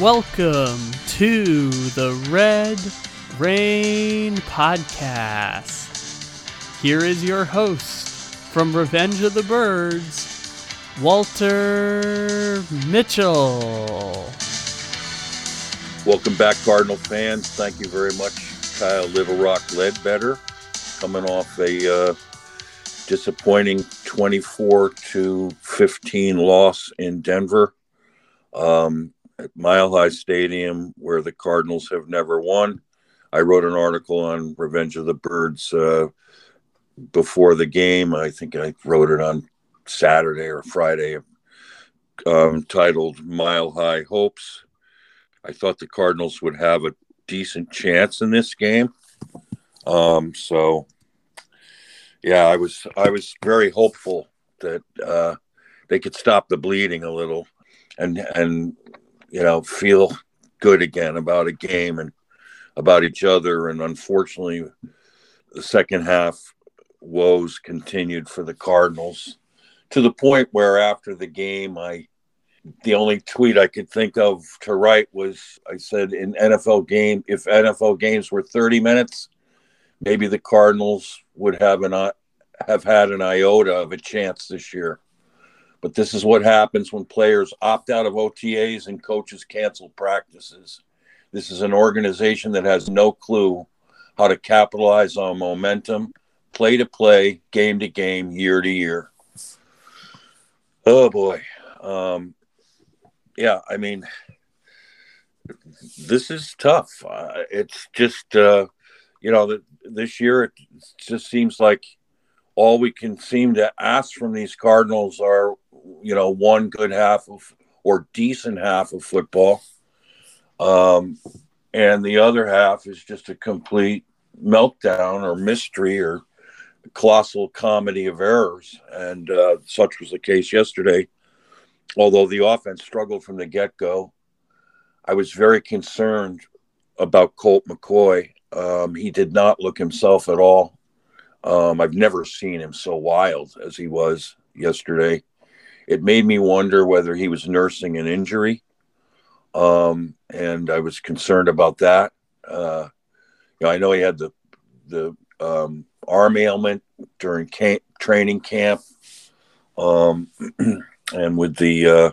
Welcome to the Red Rain Podcast. Here is your host from Revenge of the Birds, Walter Mitchell. Welcome back, Cardinal fans. Thank you very much, Kyle Liverock Rock Ledbetter, coming off a uh, disappointing 24 to 15 loss in Denver um, at Mile High Stadium, where the Cardinals have never won. I wrote an article on Revenge of the Birds uh, before the game. I think I wrote it on Saturday or Friday, um, titled Mile High Hopes. I thought the Cardinals would have a decent chance in this game. Um, so yeah, I was I was very hopeful that uh, they could stop the bleeding a little, and and you know feel good again about a game and about each other. And unfortunately, the second half woes continued for the Cardinals to the point where after the game, I the only tweet I could think of to write was I said in NFL game if NFL games were 30 minutes, maybe the Cardinals would have an have had an iota of a chance this year. But this is what happens when players opt out of OTAs and coaches cancel practices. This is an organization that has no clue how to capitalize on momentum, play to play, game to game, year to year. Oh boy. Um, yeah, I mean, this is tough. Uh, it's just, uh, you know, this year it just seems like all we can seem to ask from these Cardinals are, you know, one good half of or decent half of football. Um, and the other half is just a complete meltdown or mystery or colossal comedy of errors. And uh, such was the case yesterday. Although the offense struggled from the get go, I was very concerned about Colt McCoy. Um, he did not look himself at all. Um, I've never seen him so wild as he was yesterday. It made me wonder whether he was nursing an injury. Um, and I was concerned about that. Uh, you know, I know he had the the um, arm ailment during camp, training camp, um, and with the uh,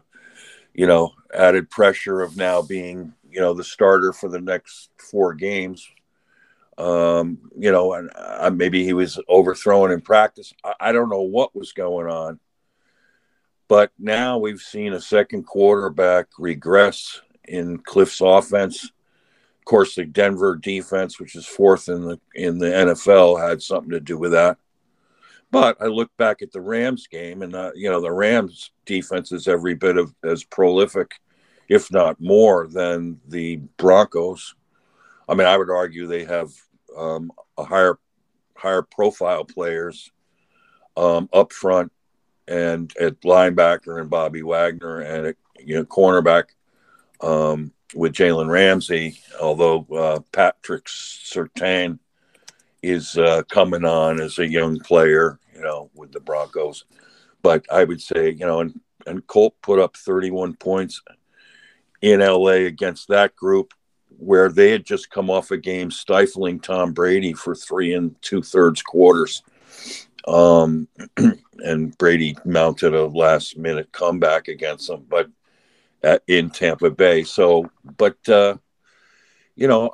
you know added pressure of now being you know the starter for the next four games um, you know, and uh, maybe he was overthrown in practice. I, I, don't know what was going on. But now we've seen a second quarterback regress in Kliff's offense. Of course, the Denver defense, which is fourth in the in the NFL, had something to do with that. But I look back at the Rams game, and uh, you know the Rams defense is every bit of as prolific, if not more, than the Broncos. I mean, I would argue they have um, a higher higher profile players um, up front and at linebacker and Bobby Wagner and at you know cornerback um, with Jalen Ramsey. Although uh, Patrick Surtain is uh, coming on as a young player, you know, with the Broncos. But I would say, you know, and and Colt put up 31 points in LA against that group where they had just come off a game stifling Tom Brady for three and two thirds quarters. Um, and Brady mounted a last minute comeback against them, but at, in Tampa Bay. So, but, uh, you know,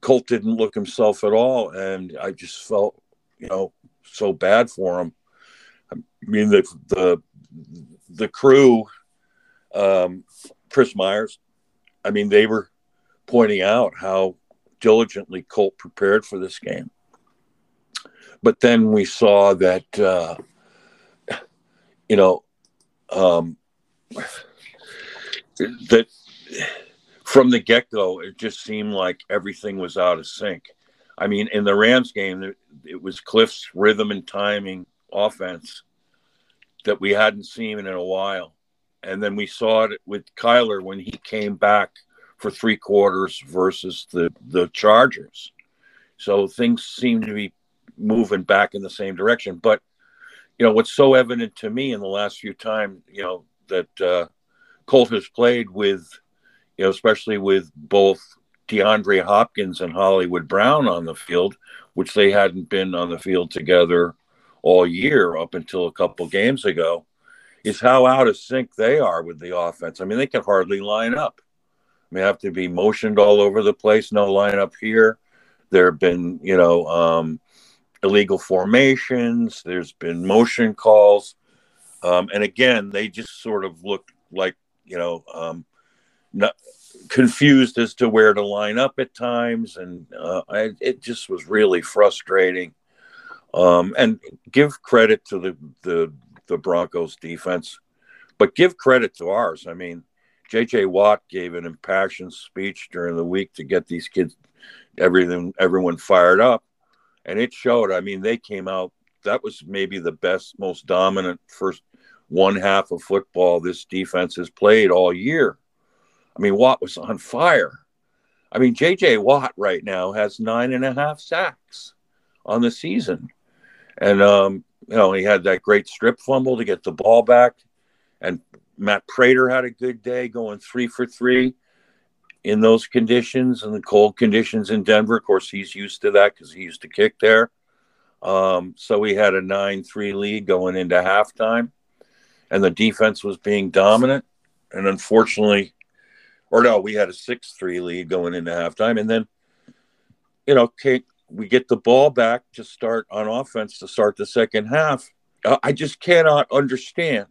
Colt didn't look himself at all. And I just felt, you know, so bad for him. I mean, the, the, the crew, um, Chris Myers, I mean, they were pointing out how diligently Colt prepared for this game. But then we saw that, uh, you know, um, that from the get go, it just seemed like everything was out of sync. I mean, in the Rams game, it was Kliff's rhythm and timing offense that we hadn't seen in a while. And then we saw it with Kyler when he came back for three quarters versus the the Chargers. So things seem to be moving back in the same direction. But you know what's so evident to me in the last few times, you know, that uh, Colt has played with you know, especially with both DeAndre Hopkins and Hollywood Brown on the field, which they hadn't been on the field together all year up until a couple games ago, is how out of sync they are with the offense. I mean, they can hardly line up. I mean, have to be motioned all over the place, no line up here. There have been, you know, um, illegal formations. There's been motion calls. Um, and again, they just sort of look like, you know, um, not confused as to where to line up at times. And uh, I, it just was really frustrating. Um, and give credit to the, the, the Broncos defense, but give credit to ours. I mean, JJ Watt gave an impassioned speech during the week to get these kids, everything, everyone fired up and it showed. I mean, they came out. That was maybe the best, most dominant first one half of football this defense has played all year. I mean, Watt was on fire. I mean, JJ Watt right now has nine and a half sacks on the season. And, um, you know, he had that great strip fumble to get the ball back. And Matt Prater had a good day going three for three in those conditions and the cold conditions in Denver. Of course, he's used to that because he used to kick there. Um, so we had a 9 3 lead going into halftime, and the defense was being dominant. And unfortunately, or no, we had a 6 3 lead going into halftime. And then, you know, Kate, we get the ball back to start on offense to start the second half. I just cannot understand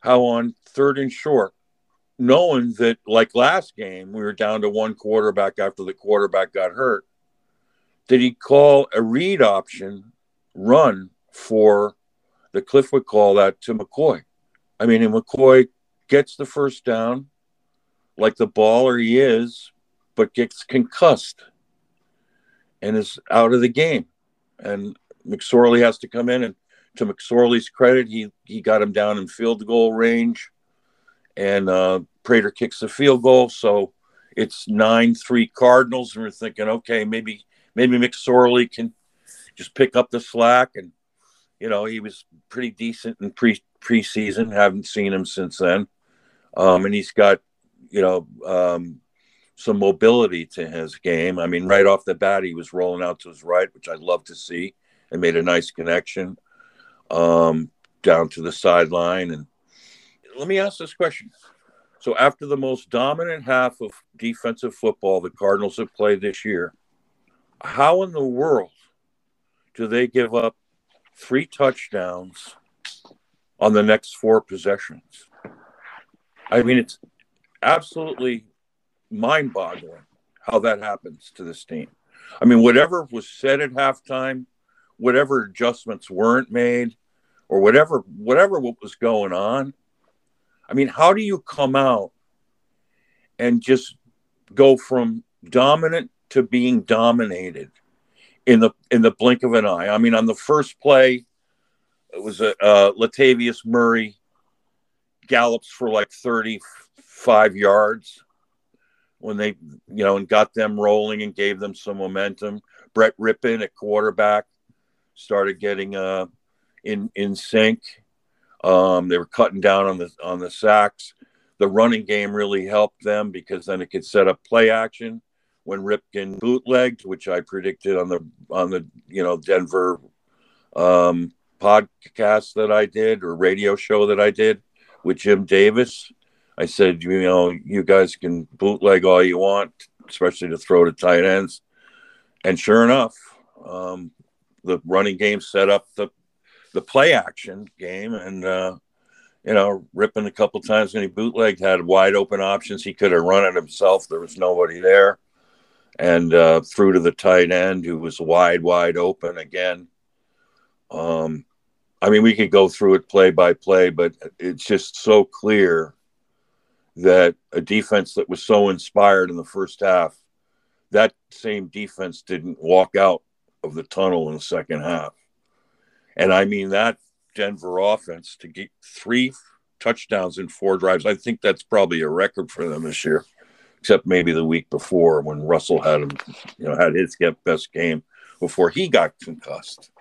how on third and short, knowing that like last game we were down to one quarterback after the quarterback got hurt did he call a read option run for the Kliff would call that to mccoy? I mean and mccoy gets the first down like the baller he is but gets concussed and is out of the game. And mcsorley has to come in and to mcsorley's credit he he got him down in field goal range and uh, Prater kicks the field goal. So it's nine three Cardinals, and we're thinking, okay, maybe maybe McSorley can just pick up the slack, and you know he was pretty decent in pre preseason. Haven't seen him since then, um, and he's got you know um, some mobility to his game. I mean, right off the bat, he was rolling out to his right, which I'd love to see, and made a nice connection um, down to the sideline and let me ask this question. So, after the most dominant half of defensive football the Cardinals have played this year, how in the world do they give up three touchdowns on the next four possessions? I mean, it's absolutely mind boggling how that happens to this team. I mean, whatever was said at halftime, whatever adjustments weren't made, or whatever whatever what was going on, I mean, how do you come out and just go from dominant to being dominated in the in the blink of an eye? I mean, on the first play, it was a uh, Latavius Murray gallops for like 35 yards when they, you know, and got them rolling and gave them some momentum. Brett Rypien at quarterback started getting uh, in in sync. Um, they were cutting down on the on the sacks. The running game really helped them because then it could set up play action when Rypien bootlegged, which I predicted on the on the you know Denver um, podcast that I did or radio show that I did with Jim Davis. I said, you know, you guys can bootleg all you want, especially to throw to tight ends. And sure enough, um, the running game set up the the play action game and uh, you know Rypien a couple times. When he bootlegged had wide open options. He could have run it himself. There was nobody there. And uh, through to the tight end who was wide wide open again. Um, i mean we could go through it play by play but it's just so clear that a defense that was so inspired in the first half that same defense didn't walk out of the tunnel in the second half and I mean that Denver offense to get three touchdowns in four drives. I think that's probably a record for them this year, except maybe the week before when Russell had him, you know, had his best game before he got concussed.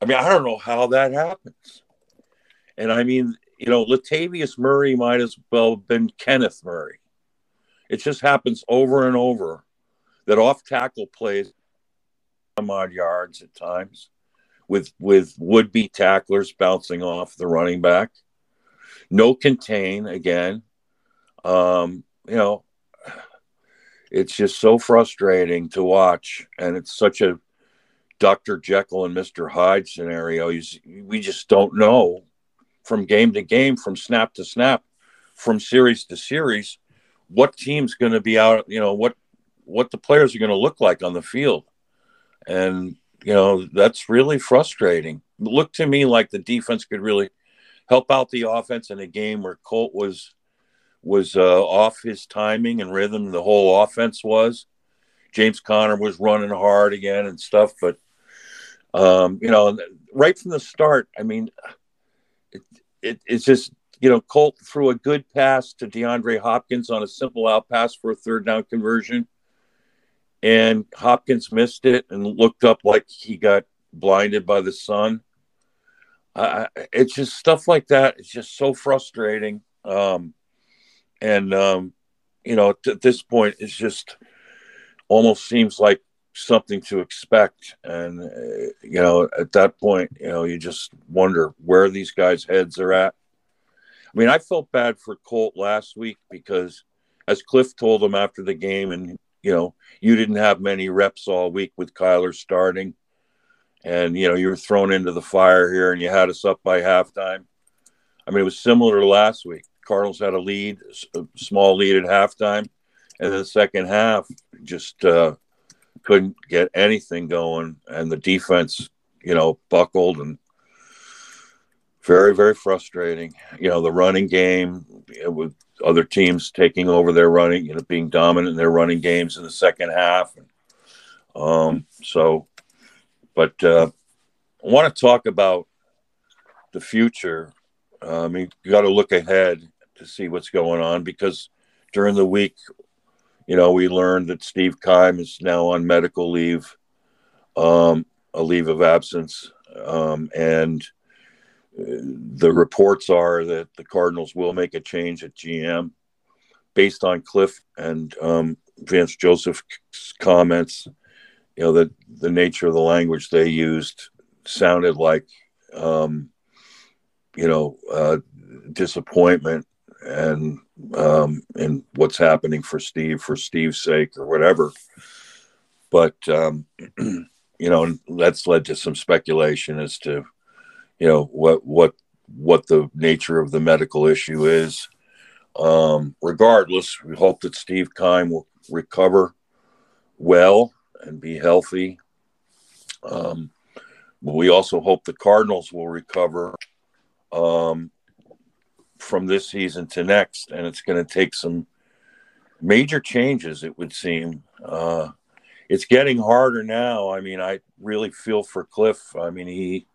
I mean, I don't know how that happens. And I mean, you know, Latavius Murray might as well have been Kenneth Murray. It just happens over and over that off tackle plays some odd yards at times with with would be tacklers bouncing off the running back. No contain again. Um, you know, it's just so frustrating to watch, and it's such a Dr. Jekyll and Mr. Hyde scenario. we just don't know from game to game, from snap to snap, from series to series, what team's going to be out. You know what what the players are going to look like on the field, and you know that's really frustrating. It looked to me like the defense could really help out the offense in a game where Colt was was uh, off his timing and rhythm. The whole offense was. James Conner was running hard again and stuff, but um, you know, right from the start, I mean, it, it, it's just you know, Colt threw a good pass to DeAndre Hopkins on a simple out pass for a third down conversion, and Hopkins missed it and looked up like he got blinded by the sun. Uh, it's just stuff like that. It's just so frustrating. Um, and um, you know at this point it just almost seems like something to expect and uh, you know at that point you know you just wonder where these guys heads are at i mean i felt bad for colt last week because as Kliff told him after the game and you know you didn't have many reps all week with kyler starting. And you know you were thrown into the fire here and you had us up by halftime. I mean it was similar to last week. Cardinals had a lead, a small lead at halftime, and the second half just uh, couldn't get anything going, and the defense, you know, buckled and very very frustrating. You know, the running game with other teams taking over their running, you know, being dominant in their running games in the second half. Um, so, but uh, I want to talk about the future. Uh, I mean, you got to look ahead to see what's going on because during the week, you know, we learned that Steve Keim is now on medical leave, um, a leave of absence, um, and the reports are that the Cardinals will make a change at GM based on Kliff and um, Vance Joseph's comments. You know, that the nature of the language they used sounded like, um, you know, uh, disappointment and um, and what's happening for Steve for Steve's sake or whatever. But um, you know, that's led to some speculation as to you know what what what the nature of the medical issue is. Um, regardless, we hope that Steve Keim will recover well and be healthy. Um, but we also hope the Cardinals will recover um, from this season to next, and it's going to take some major changes. It would seem. Uh, it's getting harder now. I mean, I really feel for Kliff. I mean, he,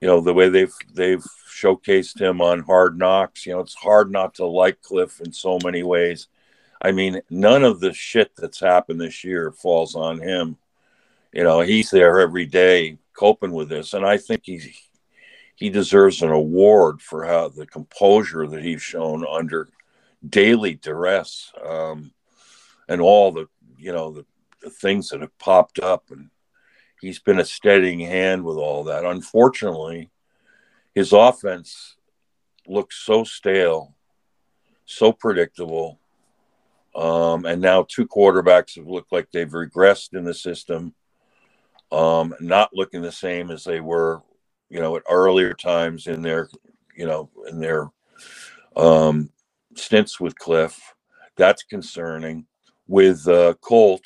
you know, the way they've they've showcased him on Hard Knocks. You know, it's hard not to like Kliff in so many ways. I mean, none of the shit that's happened this year falls on him. You know, he's there every day coping with this, and I think he he deserves an award for how the composure that he's shown under daily duress um, and all the you know the, the, things that have popped up and he's been a steadying hand with all that unfortunately his offense looks so stale so predictable um, and now two quarterbacks have looked like they've regressed in the system um, not looking the same as they were you know, at earlier times in their, you know, in their um, stints with Kliff. That's concerning. With uh, Colt,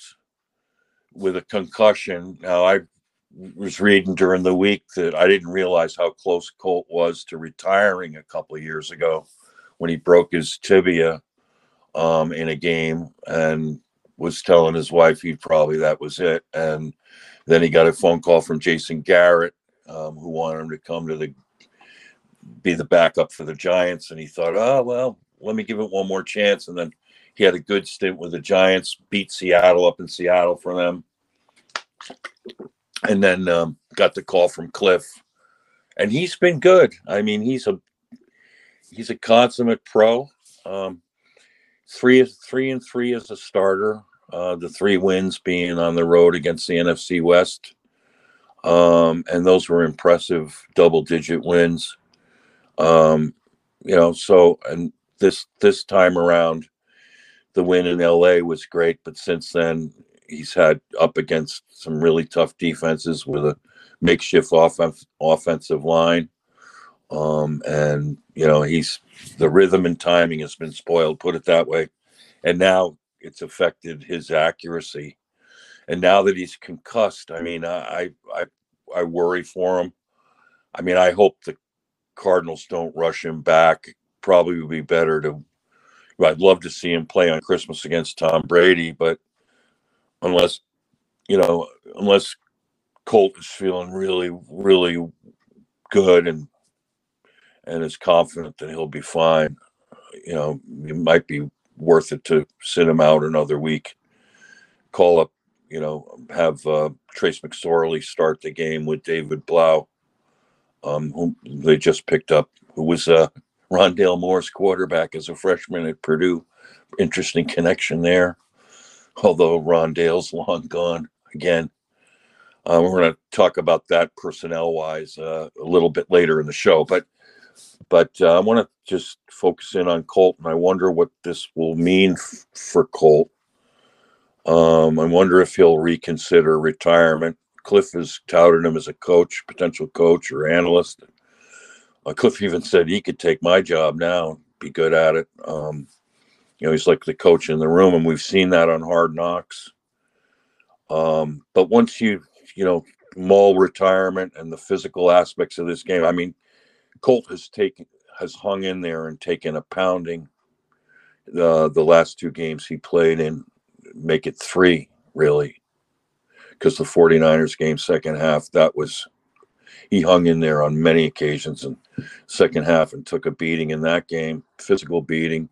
with a concussion. Now, I was reading during the week that I didn't realize how close Colt was to retiring a couple of years ago when he broke his tibia um, in a game and was telling his wife he probably that was it. And then he got a phone call from Jason Garrett um, who wanted him to come to the be the backup for the Giants, and he thought, oh well, let me give it one more chance. And then he had a good stint with the Giants, beat Seattle up in Seattle for them, and then um, got the call from Kliff, and he's been good. I mean, he's a he's a consummate pro. Um, three three and three as a starter. Uh, the three wins being on the road against the NFC West, um, and those were impressive double-digit wins. Um, you know, so and this this time around, the win in LA was great, but since then he's had up against some really tough defenses with a makeshift offense, offensive line. Um, and you know, he's the rhythm and timing has been spoiled, put it that way. And now it's affected his accuracy. And now that he's concussed, I mean, I I I worry for him. I mean, I hope the Cardinals don't rush him back. Probably would be better to I'd love to see him play on Christmas against Tom Brady, but unless you know, unless Colt is feeling really, really good and and is confident that he'll be fine, you know, it might be worth it to sit him out another week. Call up, you know, have uh, Trace McSorley start the game with David Blough, um, who they just picked up, who was uh, Rondale Moore's quarterback as a freshman at Purdue. Interesting connection there although Rondale's long gone again. Uh, we're going to talk about that personnel wise uh, a little bit later in the show, but but uh, I want to just focus in on Colt, and I wonder what this will mean f- for Colt. Um, I wonder if he'll reconsider retirement. Kliff has touted him as a coach, potential coach or analyst. Uh, Kliff even said he could take my job now, be good at it. Um, you know, he's like the coach in the room, and we've seen that on Hard Knocks. Um, but once you, you know, mull retirement and the physical aspects of this game, I mean, Colt has taken has hung in there and taken a pounding. Uh, the last two games he played in, make it three really, because the 49ers game second half that was he hung in there on many occasions and second half and took a beating in that game, physical beating.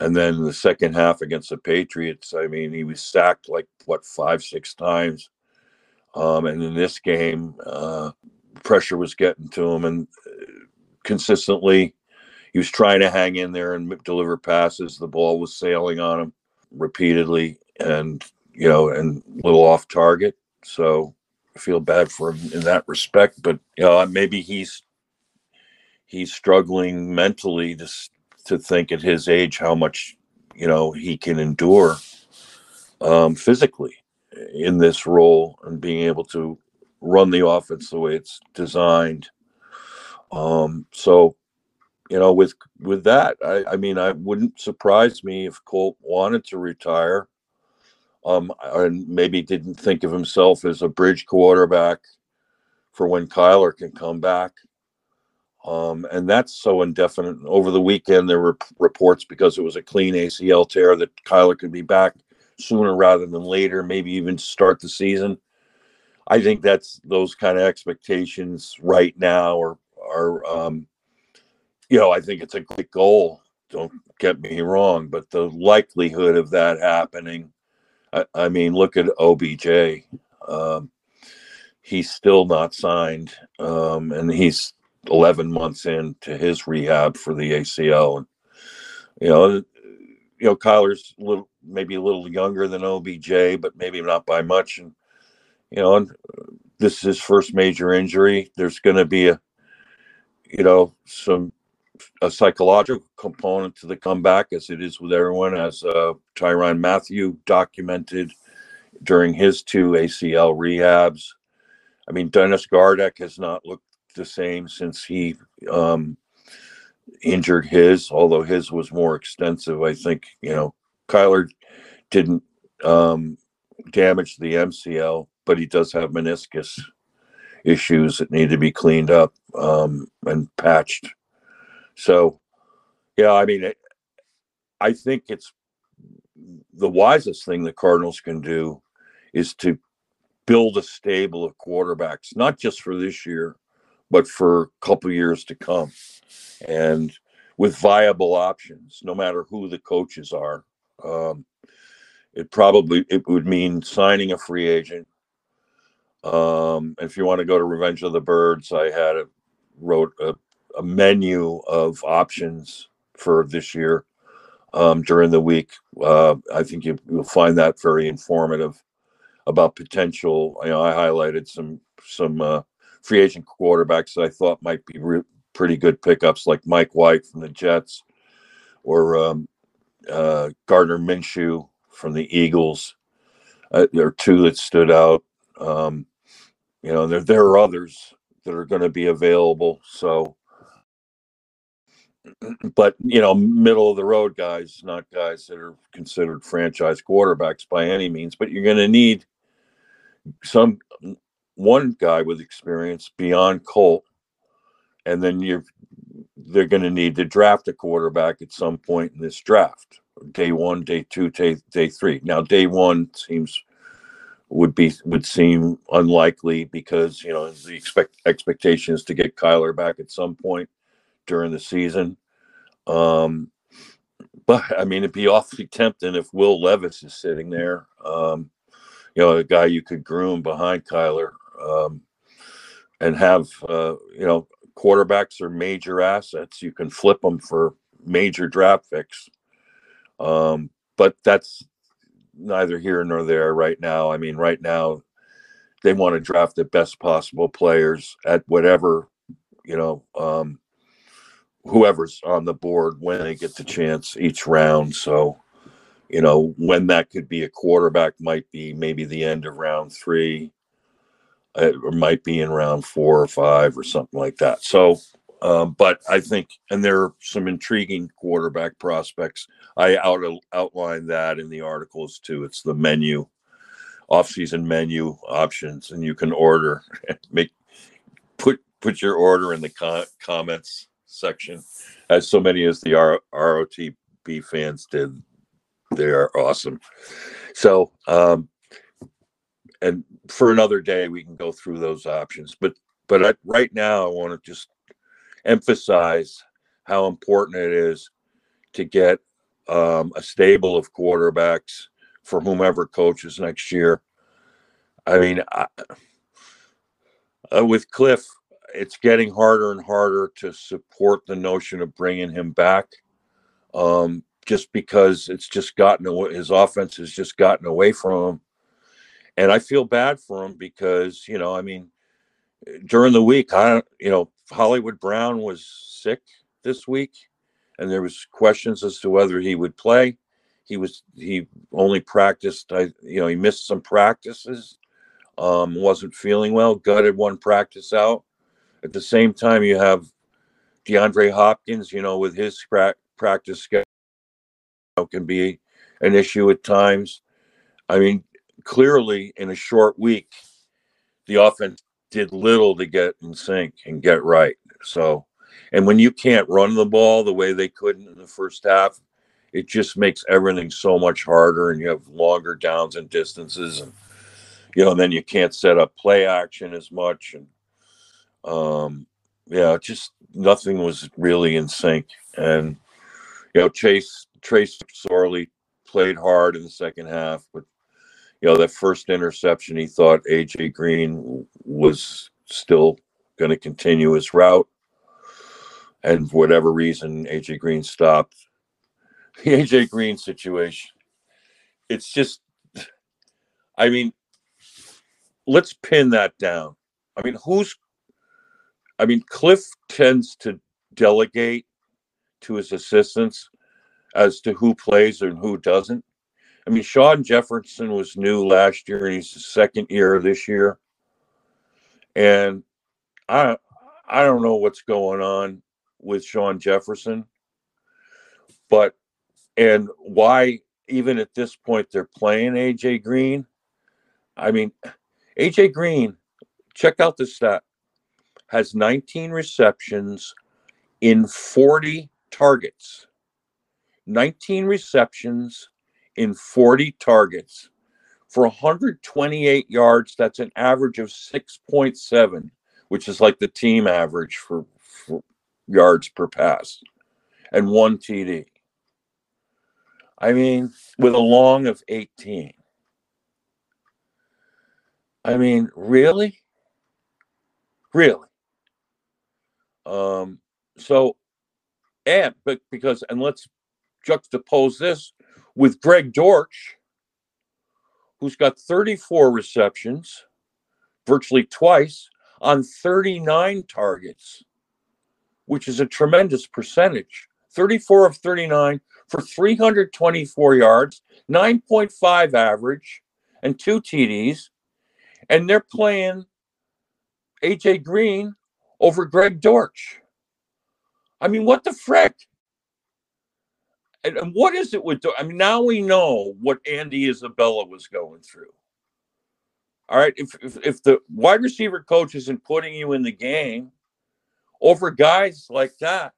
And then the second half against the Patriots, I mean, he was sacked like what five, six times. Um, and in this game, uh, pressure was getting to him, and uh, consistently, he was trying to hang in there and deliver passes. The ball was sailing on him repeatedly, and you know, and a little off target. So I feel bad for him in that respect. But you know, maybe he's he's struggling mentally to to think at his age how much you know he can endure um, physically in this role and being able to run the offense the way it's designed. Um, so, you know, with with that, I, I mean, I wouldn't surprise me if Colt wanted to retire, um, and maybe didn't think of himself as a bridge quarterback for when Kyler can come back. Um, and that's so indefinite. Over the weekend, there were reports because it was a clean ACL tear that Kyler could be back sooner rather than later, maybe even start the season. I think that's those kind of expectations right now are are um, you know I think it's a great goal. Don't get me wrong, but the likelihood of that happening, I, I mean, look at OBJ. Um, he's still not signed, um, and he's 11 months into his rehab for the ACL. And, you know, you know, Kyler's a little, maybe a little younger than OBJ, but maybe not by much. And, you know, and this is his first major injury. There's going to be a, you know, some, a psychological component to the comeback as it is with everyone, as uh, Tyrann Mathieu documented during his two ACL rehabs. I mean, Dennis Gardeck has not looked the same since he um, injured his, although his was more extensive. I think, you know, Kyler didn't um, damage the MCL, but he does have meniscus issues that need to be cleaned up um, and patched. So, yeah, I mean, it, I think it's the wisest thing the Cardinals can do is to build a stable of quarterbacks, not just for this year, but for a couple years to come, and with viable options, no matter who the coaches are. Um, it probably it would mean signing a free agent. Um, if you want to go to Revenge of the Birds, I had a, wrote a, a menu of options for this year. um, during the week. Uh, I think you, will find that very informative about potential. You know, I highlighted some some uh, free agent quarterbacks that I thought might be re- pretty good pickups, like Mike White from the Jets, or um, uh, Gardner Minshew from the Eagles. Uh, there are two that stood out. Um, you know, there there are others that are going to be available. So, but you know, middle of the road guys, not guys that are considered franchise quarterbacks by any means. But you're going to need some one guy with experience beyond Colt, and then you're they're going to need to draft a quarterback at some point in this draft. Day one, day two, day day three. Now, day one seems would be would seem unlikely because you know the expect expectation is to get Kyler back at some point during the season. Um, but I mean, it'd be awfully tempting if Will Levis is sitting there. Um, you know, a guy you could groom behind Kyler um, and have uh, you know quarterbacks are major assets. You can flip them for major draft picks. Um, but that's neither here nor there right now. I mean, right now they want to draft the best possible players at whatever, you know, um, whoever's on the board when they get the chance each round. So, you know, when that could be a quarterback might be maybe the end of round three, uh, or might be in round four or five or something like that. So, um, but I think, and there are some intriguing quarterback prospects. I out outlined that in the articles too. It's the menu, off-season menu options, and you can order. Make put put your order in the co- comments section, as so many as the R- ROTB fans did. They are awesome. So, um, and for another day, we can go through those options. But but I, right now, I want to just emphasize how important it is to get um, a stable of quarterbacks for whomever coaches next year. I mean, I, uh, with Kliff it's getting harder and harder to support the notion of bringing him back, um, just because it's just gotten away. His offense has just gotten away from him, and I feel bad for him because you know, I mean, during the week, I you know Hollywood Brown was sick this week, and there was questions as to whether he would play. He was he only practiced. I you know he missed some practices. Um, wasn't feeling well. Gutted one practice out. At the same time, you have DeAndre Hopkins. You know with his practice schedule can be an issue at times. I mean, clearly in a short week, the offense did little to get in sync and get right. So, and when you can't run the ball the way they couldn't in the first half, it just makes everything so much harder and you have longer downs and distances and you know, and then you can't set up play action as much and um yeah, just nothing was really in sync. And you know, Chase Trace Sorley played hard in the second half, but you know, that first interception, he thought AJ Green was still going to continue his route. And for whatever reason, AJ Green stopped. The AJ Green situation, it's just, I mean, let's pin that down. I mean, who's, I mean, Kliff tends to delegate to his assistants as to who plays and who doesn't. I mean, Shawn Jefferson was new last year, and he's the second year this year. And I I don't know what's going on with Shawn Jefferson, but and why even at this point they're playing AJ Green. I mean, AJ Green, check out the stat, has 19 receptions in 40 targets. 19 receptions in 40 targets for 128 yards. That's an average of 6.7, which is like the team average for, for yards per pass, and one TD. I mean, with a long of 18. I mean, really? Really? Um, so, and but because, and let's juxtapose this with Greg Dortch, who's got 34 receptions, virtually twice, on 39 targets, which is a tremendous percentage. 34 of 39 for 324 yards, 9.5 average, and two TDs. And they're playing AJ Green over Greg Dortch. I mean, what the frick? And, what is it with? I mean, now we know what Andy Isabella was going through. All right, if, if if the wide receiver coach isn't putting you in the game over guys like that,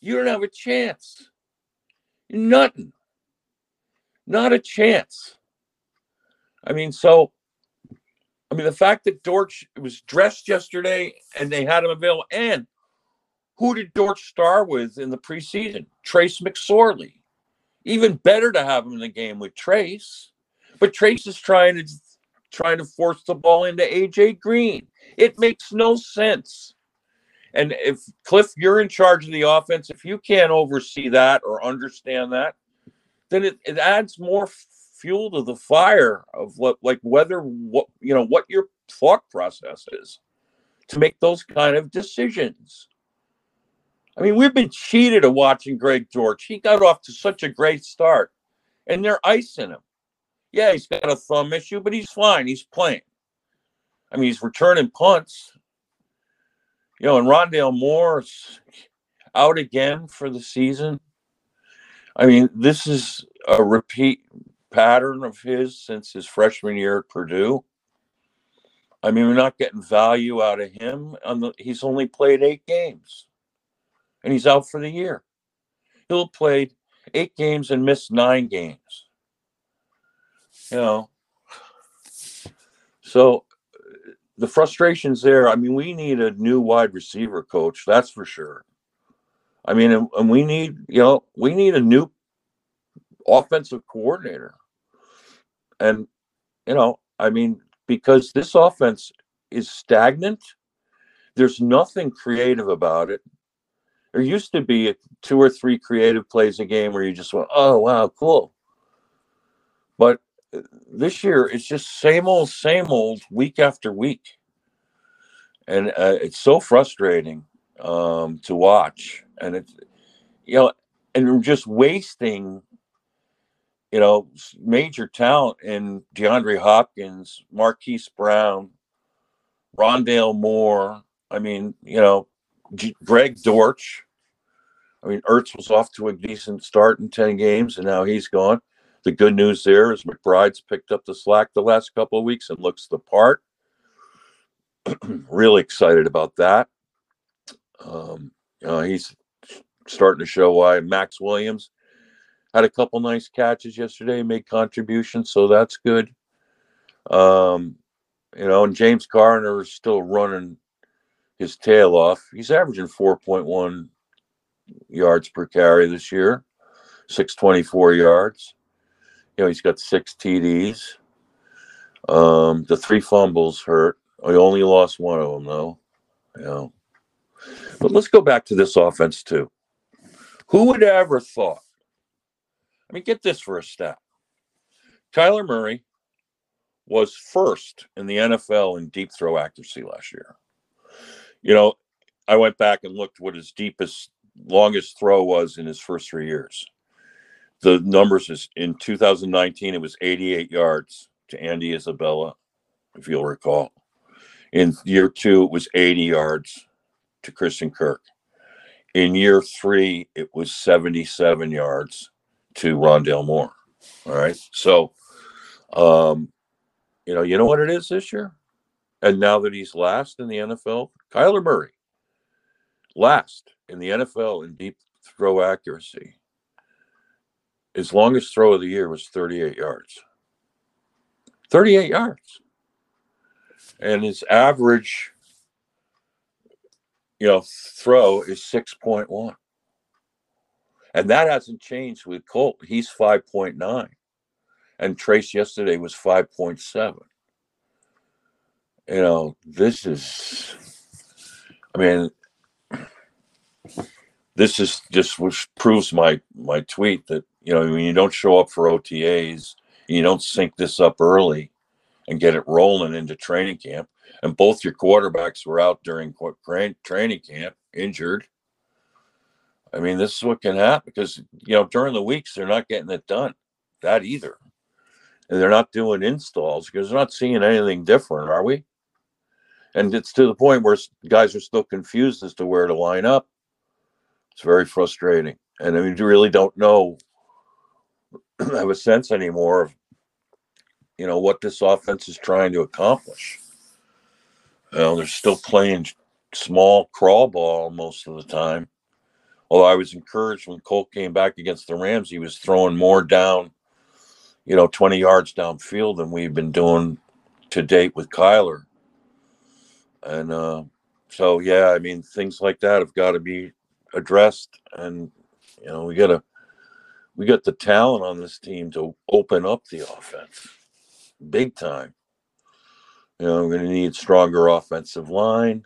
you don't have a chance. Nothing. Not a chance. I mean, so I mean, the fact that Dortch was dressed yesterday and they had him available, and who did Dortch star with in the preseason? Trace McSorley. Even better to have him in the game with Trace, but Trace is trying to trying to force the ball into AJ Green. It makes no sense. And if Kliff, you're in charge of the offense, if you can't oversee that or understand that, then it, it adds more fuel to the fire of what like whether what you know what your thought process is to make those kind of decisions. I mean, we've been cheated of watching Greg George. He got off to such a great start, and they're icing him. Yeah, he's got a thumb issue, but he's fine. He's playing. I mean, he's returning punts. You know, and Rondale Moore's out again for the season. I mean, this is a repeat pattern of his since his freshman year at Purdue. I mean, we're not getting value out of him. On the, he's only played eight games, and he's out for the year. He'll played eight games and missed nine games. You know, so the frustrations there. I mean, we need a new wide receiver coach. That's for sure. I mean, and, and we need you know we need a new offensive coordinator. And, you know, I mean, because this offense is stagnant, there's nothing creative about it. There used to be two or three creative plays a game where you just went, oh, wow, cool. But uh, this year, it's just same old, same old week after week. And uh, it's so frustrating um, to watch. And it's, you know, and we're just wasting you know, major talent in DeAndre Hopkins, Marquise Brown, Rondale Moore. I mean, you know, Greg Dortch. I mean, Ertz was off to a decent start in 10 games, and now he's gone. The good news there is McBride's picked up the slack the last couple of weeks and looks the part. really excited about that. Um, you know, he's starting to show why Maxx Williams had a couple nice catches yesterday, made contributions, so that's good. Um, you know, and James Garner is still running his tail off. He's averaging 4.1 yards per carry this year, 624 yards. You know, he's got six TDs. Um, the three fumbles hurt. He only lost one of them, though. You know. But let's go back to this offense, too. Who would ever thought I mean, get this for a stat. Kyler Murray was first in the NFL in deep throw accuracy last year. You know, I went back and looked what his deepest, longest throw was in his first three years. The numbers is in 2019, it was 88 yards to Andy Isabella, if you'll recall. In year two, it was 80 yards to Christian Kirk. In year three, it was 77 yards to Rondale Moore. All right. So, um, you know, you know what it is this year? And now that he's last in the NFL, Kyler Murray, last in the NFL in deep throw accuracy. His longest throw of the year was 38 yards. 38 yards. And his average, you know, throw is 6.1. And that hasn't changed with Colt. He's 5.9. And Trace yesterday was 5.7. You know, this is, I mean, this is just which proves my my tweet that you know when you don't show up for OTAs, you don't sync this up early and get it rolling into training camp. And both your quarterbacks were out during training camp injured. I mean, this is what can happen because you know during the weeks they're not getting it done. That either, and they're not doing installs because they're not seeing anything different, are we? And it's to the point where guys are still confused as to where to line up. It's very frustrating, and I mean, you really don't know, have a sense anymore of, you know, what this offense is trying to accomplish. Know, they're still playing small crawl ball most of the time although I was encouraged when Colt came back against the Rams, he was throwing more down, you know, 20 yards downfield than we've been doing to date with Kyler. And uh, so, yeah, I mean, things like that have got to be addressed. And, you know, we got to, we got the talent on this team to open up the offense big time. You know, we're going to need stronger offensive line,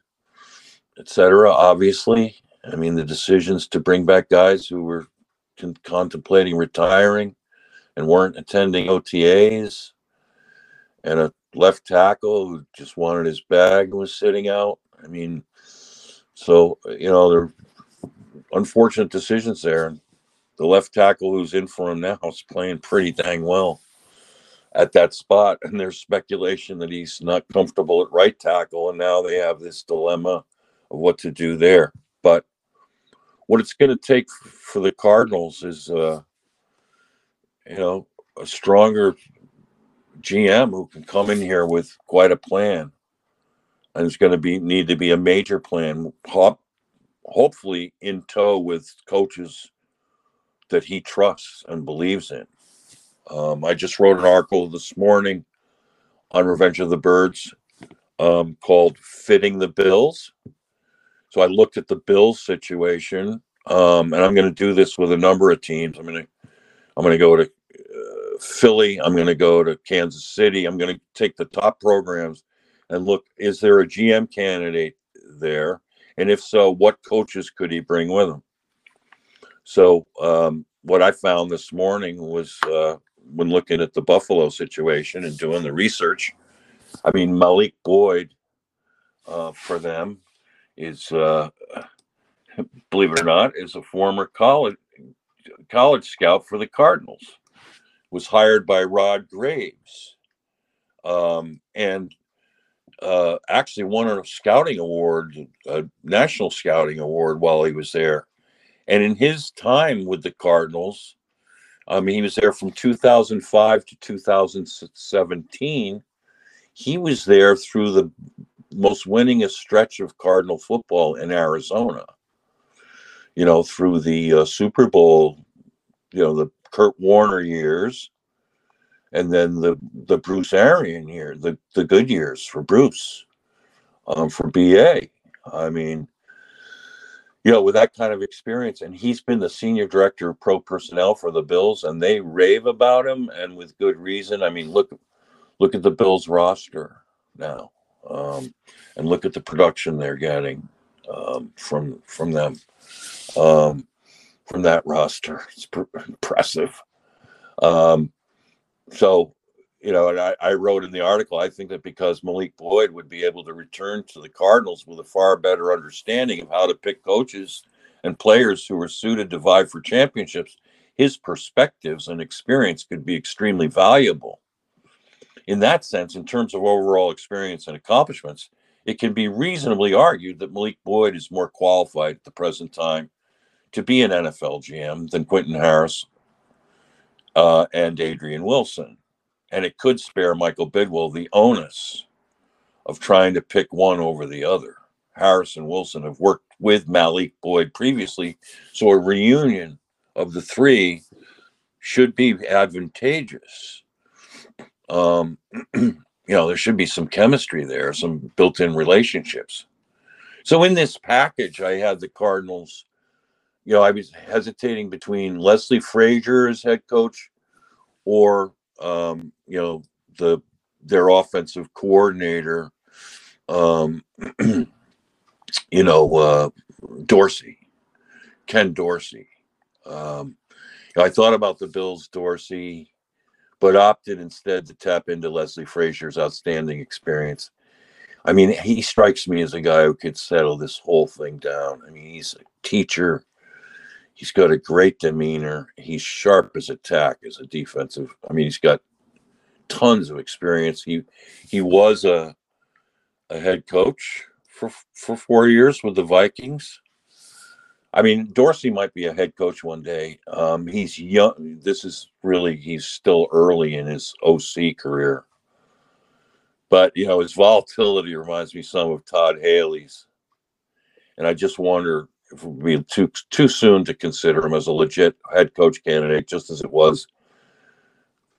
etc. Obviously, I mean, the decisions to bring back guys who were con- contemplating retiring and weren't attending OTAs, and a left tackle who just wanted his bag and was sitting out. I mean, so you know, there are unfortunate decisions there. And the left tackle who's in for him now is playing pretty dang well at that spot. And there's speculation that he's not comfortable at right tackle, and now they have this dilemma of what to do there. But what it's going to take for the Cardinals is, uh, you know, a stronger GM who can come in here with quite a plan, and it's going to be need to be a major plan, hop, hopefully in tow with coaches that he trusts and believes in. Um, I just wrote an article this morning on Revenge of the Birds um, called "Fitting the Bills." So I looked at the Bills situation, um, and I'm going to do this with a number of teams. I'm going to I'm going to go to Philly. I'm going to go to Kansas City. I'm going to take the top programs and look: is there a GM candidate there? And if so, what coaches could he bring with him? So um, what I found this morning was uh, when looking at the Buffalo situation and doing the research. I mean, Malik Boyd uh, for them is, uh, believe it or not, is a former college college scout for the Cardinals. Was hired by Rod Graves, um, and uh, actually won a scouting award, a national scouting award, while he was there. And in his time with the Cardinals, I mean, he was there from 2005 to 2017. He was there through the most winningest stretch of Cardinal football in Arizona. You know, through the uh, Super Bowl, you know, the Kurt Warner years, and then the the Bruce Arians year, the the good years for Bruce, um, for BA. I mean, you know, with that kind of experience, and he's been the senior director of pro personnel for the Bills, and they rave about him, and with good reason. I mean, look, look at the Bills roster now um, and look at the production they're getting um, from from them um, from that roster. It's pr- impressive. Um, so, you know, and I, I wrote in the article, I think that because Malik Boyd would be able to return to the Cardinals with a far better understanding of how to pick coaches and players who are suited to vie for championships, his perspectives and experience could be extremely valuable in that sense, in terms of overall experience and accomplishments, it can be reasonably argued that Malik Boyd is more qualified at the present time to be an NFL GM than Quentin Harris uh, and Adrian Wilson. And it could spare Michael Bidwill the onus of trying to pick one over the other. Harris and Wilson have worked with Malik Boyd previously, so a reunion of the three should be advantageous um, you know, there should be some chemistry there, some built in relationships. So in this package, I had the Cardinals. You know, I was hesitating between Leslie Frazier as head coach or, um, you know, the their offensive coordinator, um, you know, uh, Dorsey. Ken Dorsey. Um, I thought about the Bills Dorsey, but opted instead to tap into Leslie Frazier's outstanding experience. I mean, he strikes me as a guy who could settle this whole thing down. I mean, he's a teacher. He's got a great demeanor. He's sharp as a tack as a defensive. I mean, he's got tons of experience. He he was a a head coach for for four years with the Vikings. I mean, Dorsey might be a head coach one day. Um, he's young. This is really he's still early in his OC career, but you know his volatility reminds me some of Todd Haley's, and I just wonder it would be too too soon to consider him as a legit head coach candidate, just as it was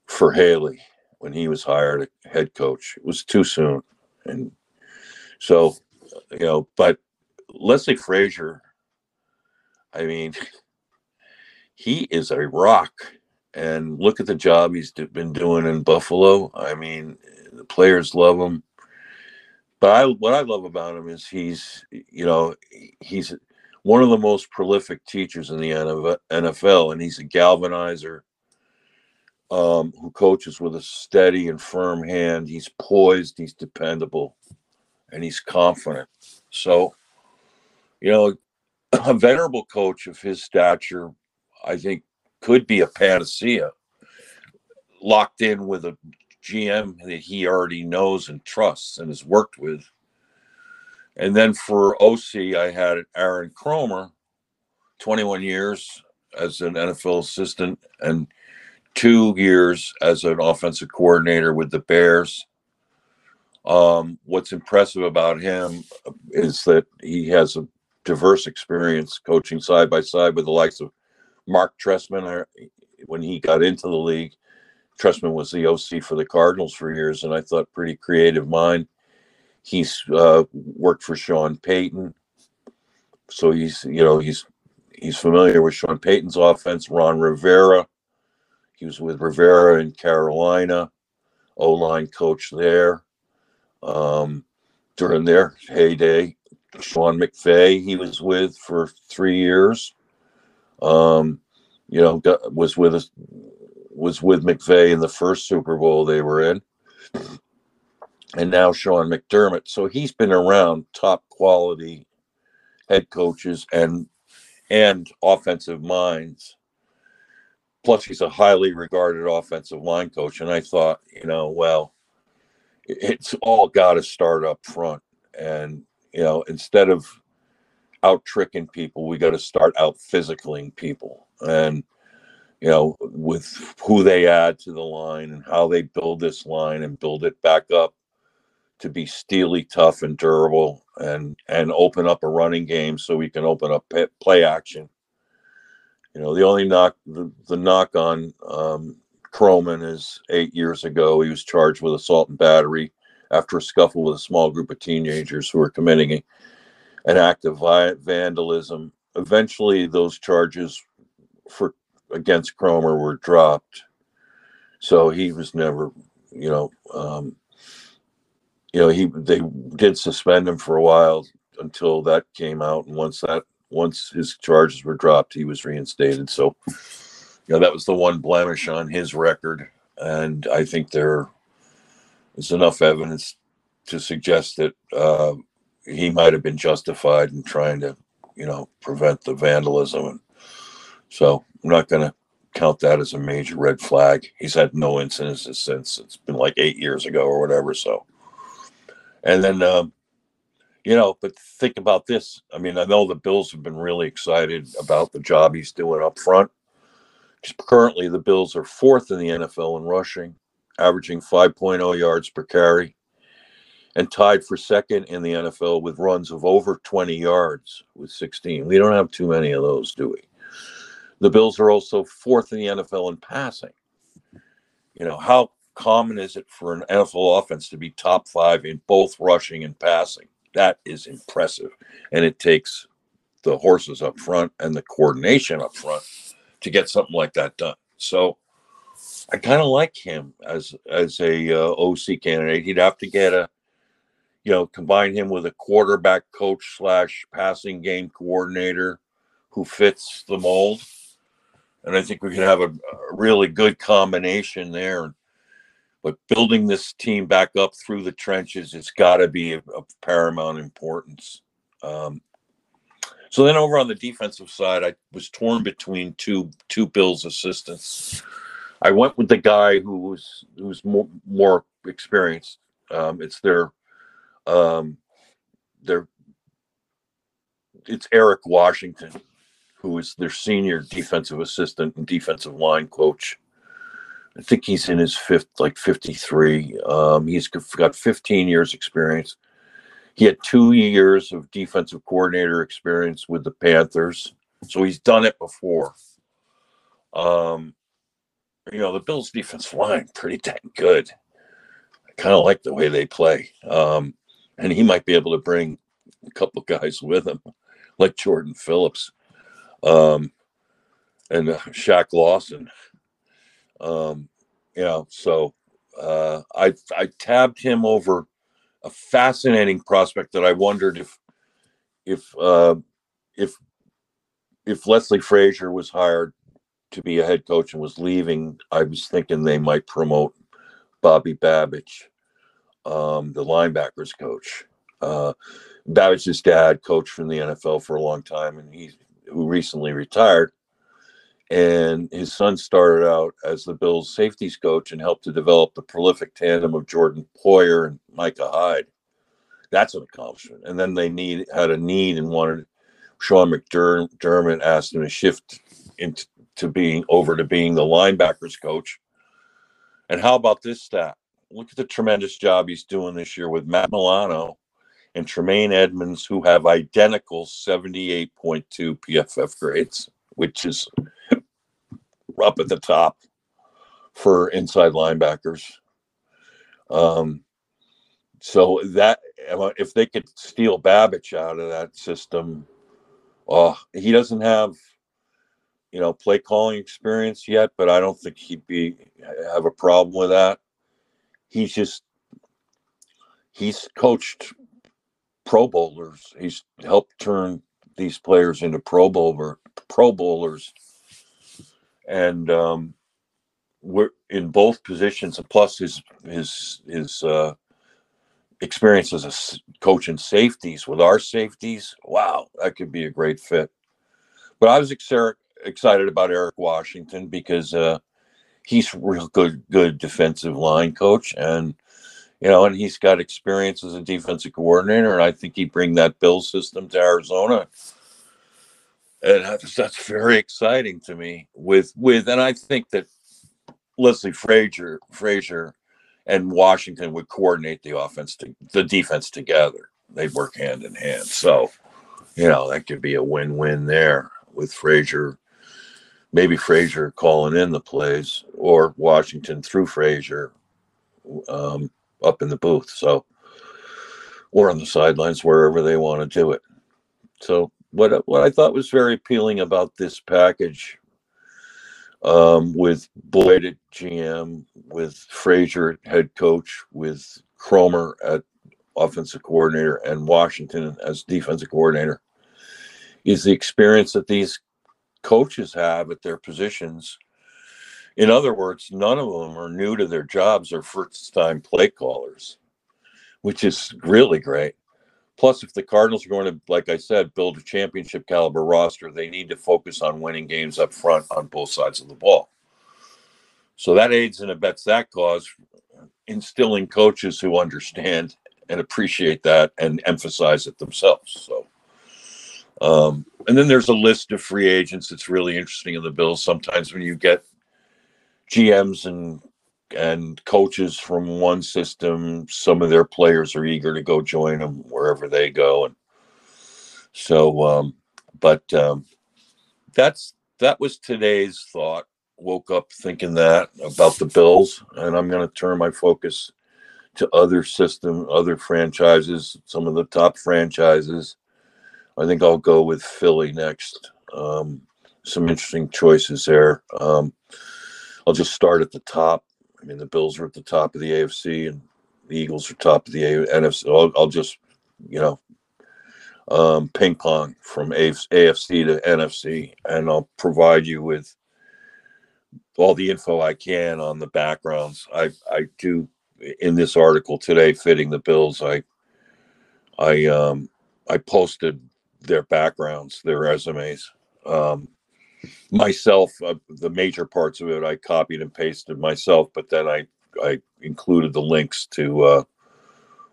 for Haley when he was hired a head coach. It was too soon, and so you know, but Leslie Frazier I mean, he is a rock. And look at the job he's been doing in Buffalo. I mean, the players love him. But I, what I love about him is he's, you know, he's one of the most prolific teachers in the NFL, and he's a galvanizer um, who coaches with a steady and firm hand. He's poised, he's dependable, and he's confident. So, you know, a venerable coach of his stature, I think, could be a panacea. Locked in with a GM that he already knows and trusts and has worked with. And then for OC, I had Aaron Kromer, 21 years as an NFL assistant and two years as an offensive coordinator with the Bears. Um, what's impressive about him is that he has a diverse experience coaching side by side with the likes of Mark Trestman. When he got into the league, Trestman was the OC for the Cardinals for years, and I thought pretty creative mind. He's uh, worked for Sean Payton, so he's you know he's he's familiar with Sean Payton's offense. Ron Rivera, he was with Rivera in Carolina, O line coach there um, during their heyday. Sean McVay, he was with for three years. Um, you know, got, was with was with McVay in the first Super Bowl they were in, and now Sean McDermott. So he's been around top quality head coaches and and offensive minds. Plus, he's a highly regarded offensive line coach, and I thought, you know, well, it's all got to start up front, and you know, instead of out tricking people, we got to start out physicaling people. And, you know, with who they add to the line and how they build this line and build it back up to be steely, tough, and durable, and and open up a running game so we can open up play action. You know, the only knock the, the knock on um, Kromer is eight years ago he was charged with assault and battery after a scuffle with a small group of teenagers who were committing an act of vandalism. Eventually, those charges for against Kromer were dropped, so he was never, you know, um, you know, he they did suspend him for a while until that came out, and once that once his charges were dropped, he was reinstated. So, you know, that was the one blemish on his record, and I think there's enough evidence to suggest that uh, he might have been justified in trying to, you know, prevent the vandalism. And so I'm not going to count that as a major red flag. He's had no incidences since. It's been like eight years ago or whatever. So, and then, um, you know, but think about this. I mean, I know the Bills have been really excited about the job he's doing up front. Currently, the Bills are fourth in the NFL in rushing averaging 5.0 yards per carry, and tied for second in the NFL with runs of over 20 yards with 16. We don't have too many of those, do we? The Bills are also fourth in the NFL in passing. You know, how common is it for an NFL offense to be top five in both rushing and passing? That is impressive. And it takes the horses up front and the coordination up front to get something like that done. So, I kind of like him as as a uh, OC candidate. He'd have to get a, you know, combine him with a quarterback coach slash passing game coordinator who fits the mold. And I think we can have a, a really good combination there. But building this team back up through the trenches, it's got to be of, of paramount importance. Um, so then over on the defensive side, I was torn between two two Bills assistants. I went with the guy who was who's more, more experienced. Um, it's their um, their it's Eric Washington, who is their senior defensive assistant and defensive line coach. I think he's in his fifth, like 53. Um, he's got 15 years experience. He had two years of defensive coordinator experience with the Panthers, so he's done it before. Um, you know, the Bills' defense line pretty dang good. I kind of like the way they play, um, and he might be able to bring a couple guys with him, like Jordan Phillips um, and uh, Shaq Lawson. Um, you know, so uh, I I tabbed him over a fascinating prospect that I wondered if if uh, if if Leslie Frazier was hired to be a head coach and was leaving, I was thinking they might promote Bobby Babich, um, the linebackers coach. Uh, Babich's dad coached from the NFL for a long time, and he who recently retired. And his son started out as the Bills' safeties coach and helped to develop the prolific tandem of Jordan Poyer and Micah Hyde. That's an accomplishment. And then they need had a need and wanted Sean McDermott asked him to shift into to being over to being the linebackers coach. And how about this stat? Look at the tremendous job he's doing this year with Matt Milano and Tremaine Edmunds, who have identical 78.2 PFF grades, which is up at the top for inside linebackers. Um, so that if they could steal Babich out of that system, oh, he doesn't have you know play calling experience yet, but I don't think he'd be have a problem with that. He's just he's coached Pro Bowlers. He's helped turn these players into Pro Bowler Pro Bowlers, and um, we're in both positions. And plus his his his uh, experience as a coach in safeties with our safeties. Wow, that could be a great fit. But I was excited about Eric Washington because uh, he's real good good defensive line coach and you know, and he's got experience as a defensive coordinator, and I think he'd bring that Bill system to Arizona. And that's, that's very exciting to me. With with, and I think that Leslie Frazier, Frazier, and Washington would coordinate the offense to the defense together. They'd work hand in hand. So, you know, that could be a win-win there with Frazier. Maybe Frazier calling in the plays, or Washington through Frazier. Um, up in the booth. So, or on the sidelines, wherever they want to do it. So, what what I thought was very appealing about this package, um, with Boyd at GM, with Frazier head coach, with Kromer at offensive coordinator, and Washington as defensive coordinator, is the experience that these coaches have at their positions in other words, none of them are new to their jobs or first time play callers, which is really great. Plus, if the Cardinals are going to, like I said, build a championship caliber roster, they need to focus on winning games up front on both sides of the ball. So that aids and abets that cause, instilling coaches who understand and appreciate that and emphasize it themselves. So, um, and then there's a list of free agents that's really interesting in the Bills. Sometimes when you get GMs and and coaches from one system, some of their players are eager to go join them wherever they go, and so. Um, but um, that's that was today's thought. Woke up thinking that about the Bills, and I'm going to turn my focus to other system, other franchises, some of the top franchises. I think I'll go with Philly next. Um, some interesting choices there. Um, I'll just start at the top. I mean, the Bills are at the top of the AFC, and the Eagles are top of the NFC. I'll, I'll just, you know, um, ping pong from AFC to NFC, and I'll provide you with all the info I can on the backgrounds. I I do in this article today, fitting the bills. I I um I posted their backgrounds, their resumes. Um, myself, uh, the major parts of it, I copied and pasted myself, but then I I included the links to uh,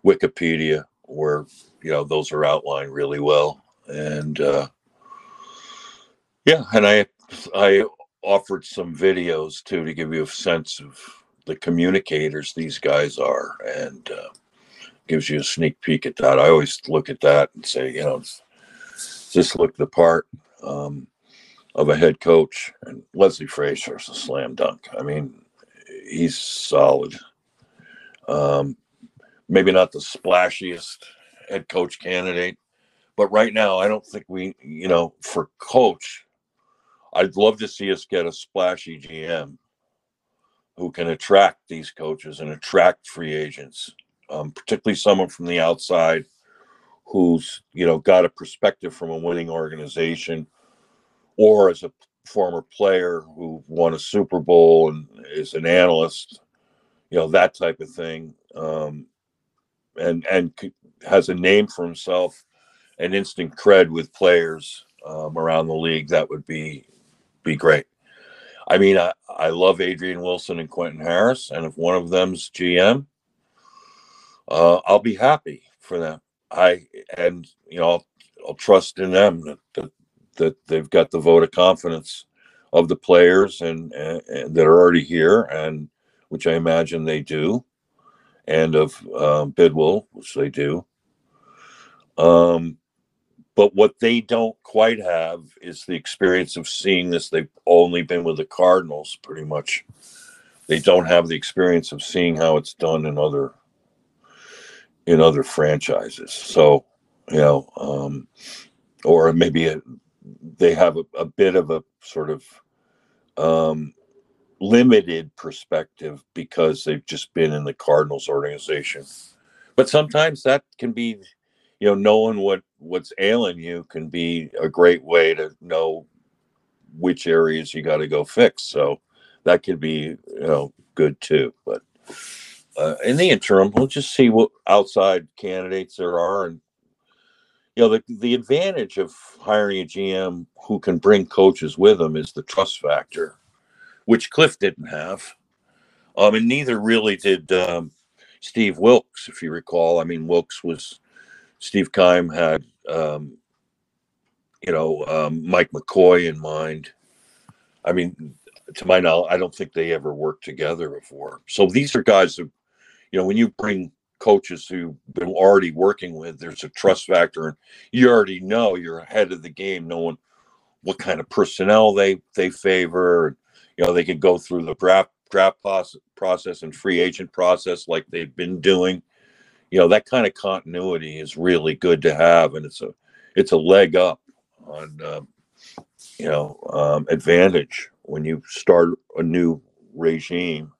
Wikipedia where you know those are outlined really well, and uh, yeah, and I I offered some videos too to give you a sense of the communicators these guys are, and uh, gives you a sneak peek at that. I always look at that and say, you know, just look the part um, of a head coach. And Leslie Frazier's a slam dunk. I mean, he's solid. Um, maybe not the splashiest head coach candidate, but right now, I don't think we, you know, for coach, I'd love to see us get a splashy GM who can attract these coaches and attract free agents, um, particularly someone from the outside who's you know got a perspective from a winning organization, or as a former player who won a Super Bowl and is an analyst, you know that type of thing, um, and and has a name for himself, and instant cred with players um, around the league. That would be be great. I mean, I, I love Adrian Wilson and Quentin Harris, and if one of them's GM, uh, I'll be happy for them. I and you know I'll, I'll trust in them that, that, that they've got the vote of confidence of the players and, and, and, that are already here, and which I imagine they do, and of um, Bidwill, which they do. Um, but what they don't quite have is the experience of seeing this. They've only been with the Cardinals pretty much. They don't have the experience of seeing how it's done in other in other franchises. So, you know, um, or maybe a, they have a, a, bit of a sort of um, limited perspective because they've just been in the Cardinals organization. But sometimes that can be you know knowing what what's ailing you can be a great way to know which areas you got to go fix so that could be you know good too but uh, in the interim we'll just see what outside candidates there are and you know the, the advantage of hiring a gm who can bring coaches with him is the trust factor which Kliff didn't have um, and neither really did um, steve wilks if you recall i mean wilks was Steve Keim had, um, you know, um, Mike McCoy in mind. I mean, to my knowledge, I don't think they ever worked together before. So these are guys who, you know, when you bring coaches who've been already working with, there's a trust factor, and you already know you're ahead of the game, knowing what kind of personnel they they favor. You know, they could go through the draft draft process and free agent process like they've been doing you know that kind of continuity is really good to have and it's a it's a leg up on um, you know um, advantage when you start a new regime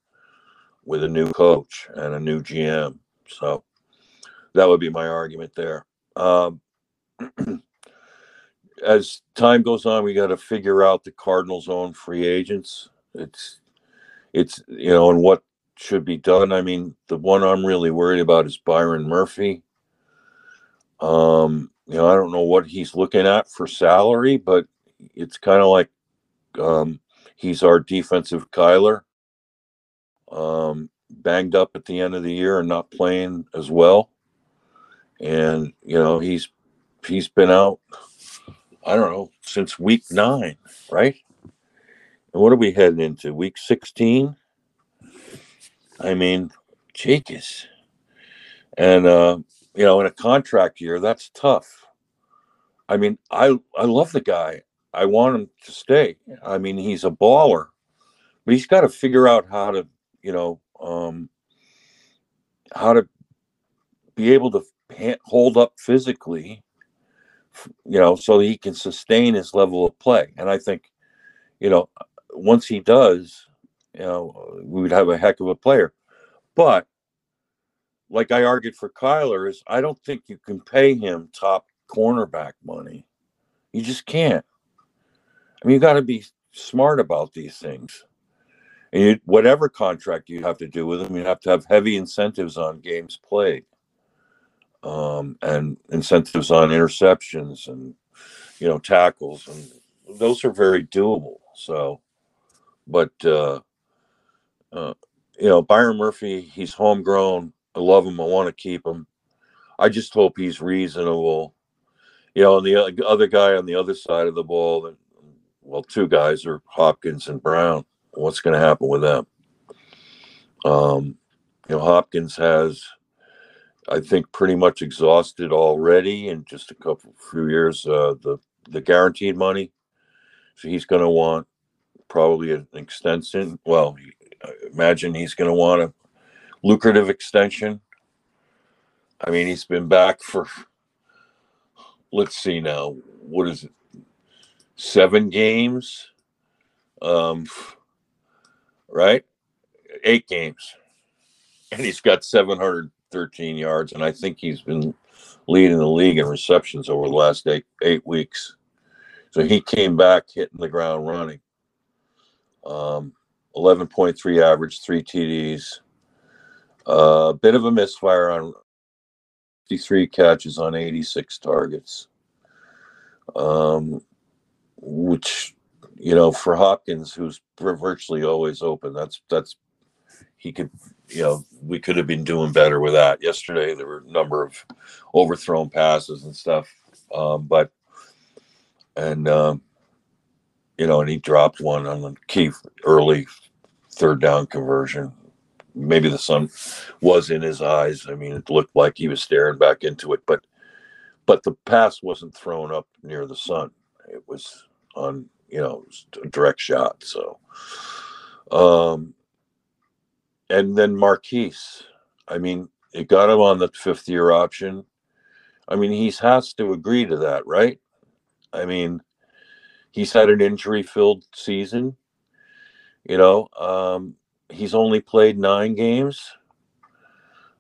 with a new coach and a new gm so that would be my argument there um, as time goes on we got to figure out the cardinals own free agents it's it's you know and what should be done. I mean, the one I'm really worried about is Byron Murphy. Um, you know, I don't know what he's looking at for salary, but it's kind of like um, he's our defensive Kyler. Um, banged up at the end of the year and not playing as well. And you know, he's he's been out. I don't know since week nine, right? And what are we heading into? Week sixteen. I mean, Jeekins. And uh, you know, in a contract year, that's tough. I mean, I I love the guy. I want him to stay. I mean, he's a baller, but he's got to figure out how to, you know, um, how to be able to hold up physically, you know, so he can sustain his level of play. And I think, you know, once he does, you know, we would have a heck of a player. But like I argued for Kyler, is I don't think you can pay him top cornerback money. You just can't. I mean, you got to be smart about these things. And you, whatever contract you have to do with them, you have to have heavy incentives on games played, um, and incentives on interceptions and you know tackles, and those are very doable. So, but uh, uh, you know, Byron Murphy, he's homegrown. I love him. I want to keep him. I just hope he's reasonable. You know, and the other guy on the other side of the ball, well, two guys are Hopkins and Brown. What's going to happen with them? Um, you know, Hopkins has, I think, pretty much exhausted already in just a couple few years uh, the the guaranteed money. So he's going to want probably an extension. Well, imagine he's going to want a lucrative extension. I mean, he's been back for, let's see now, what is it, seven games? Um, right? Eight games. And he's got 713 yards. And I think he's been leading the league in receptions over the last eight, eight weeks. So he came back hitting the ground running. Um, 11.3 average, three TDs. A uh, bit of a misfire on 53 catches on 86 targets. Um, which, you know, for Hopkins, who's virtually always open, that's, that's, he could, you know, we could have been doing better with that. Yesterday, there were a number of overthrown passes and stuff. Um, but, and, um, you know, and he dropped one on the key early third down conversion. Maybe the sun was in his eyes. I mean, it looked like he was staring back into it, but but the pass wasn't thrown up near the sun. It was on, you know, direct shot. So, um, and then Marquise. I mean, it got him on the fifth year option. I mean, he has to agree to that, right? I mean, he's had an injury filled season. You know, um, he's only played nine games,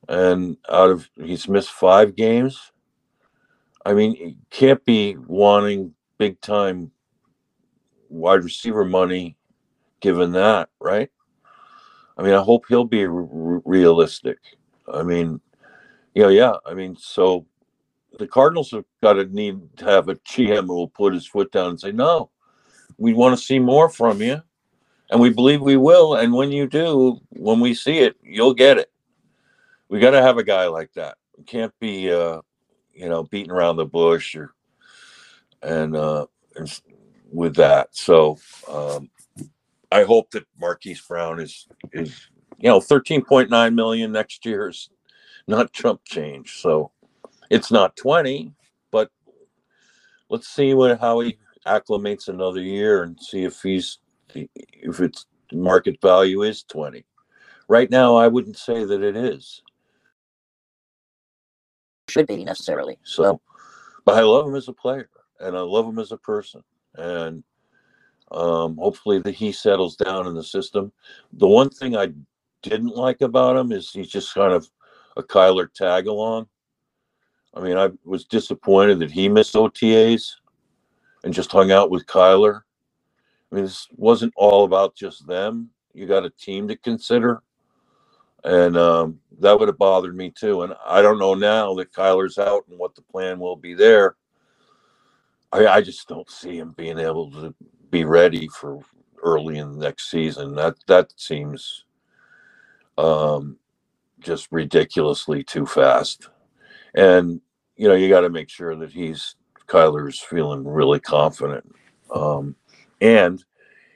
and out of he's missed five games. I mean, he can't be wanting big time wide receiver money given that, right? I mean, I hope he'll be re- realistic. I mean, you know, yeah. I mean, so the Cardinals have got to need to have a GM who will put his foot down and say, "No, we want to see more from you and we believe we will. And when you do, when we see it, you'll get it. We got to have a guy like that. We can't be, uh, you know, beating around the bush or and uh, and with that. So um, I hope that Marquise Brown is is you know 13.9 million next year is not chump change. So it's not 20, but let's see what how he acclimates another year and see if he's if its market value is 20. Right now, I wouldn't say that it is. Should be necessarily. So, but I love him as a player and I love him as a person. And um, hopefully that he settles down in the system. The one thing I didn't like about him is he's just kind of a Kyler tag along. I mean, I was disappointed that he missed OTAs and just hung out with Kyler. I mean, this wasn't all about just them. You got a team to consider. And um, that would have bothered me too. And I don't know now that Kyler's out and what the plan will be there. I, I just don't see him being able to be ready for early in the next season. That that seems um, just ridiculously too fast. And you know, you got to make sure that he's Kyler's feeling really confident. Um, and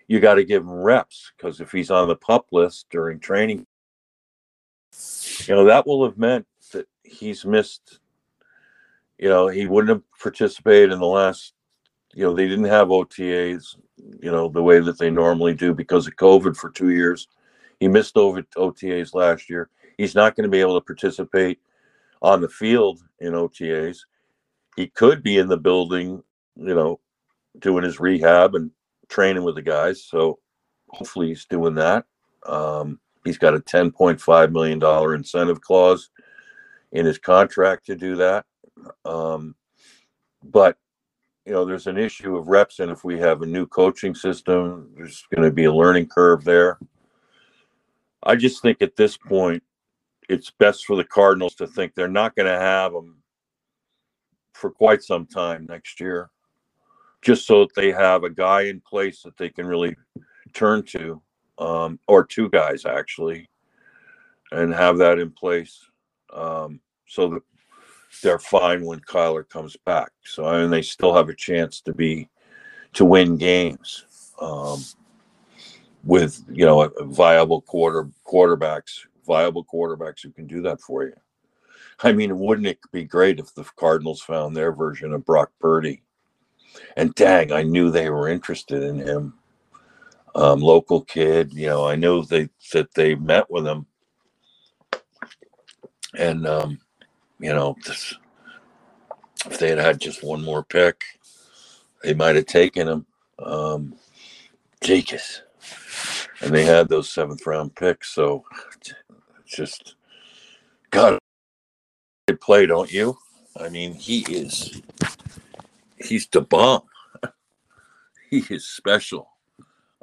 you got to give him reps because if he's on the pup list during training, you know, that will have meant that he's missed, you know, he wouldn't have participated in the last, you know, they didn't have OTAs, you know, the way that they normally do because of COVID for two years. He missed over OTAs last year. He's not going to be able to participate on the field in OTAs. He could be in the building, you know, doing his rehab and training with the guys. So hopefully he's doing that. Um, he's got a $10.5 million incentive clause in his contract to do that. Um, but you know, there's an issue of reps, and if we have a new coaching system, there's going to be a learning curve there. I just think at this point, it's best for the Cardinals to think they're not going to have them for quite some time next year, just so that they have a guy in place that they can really turn to, um, or two guys actually, and have that in place um, so that they're fine when Kyler comes back. So I mean, they still have a chance to be to win games um, with you know viable quarter quarterbacks, viable quarterbacks who can do that for you. I mean, wouldn't it be great if the Cardinals found their version of Brock Purdy? And dang, I knew they were interested in him. Um, local kid, you know, I knew they that they met with him, and um, you know, this, if they had had just one more pick, they might have taken him. Um, Jacobs. And they had those seventh round picks. So just, God, they play, don't you? I mean, he is, he's the bomb. he is special.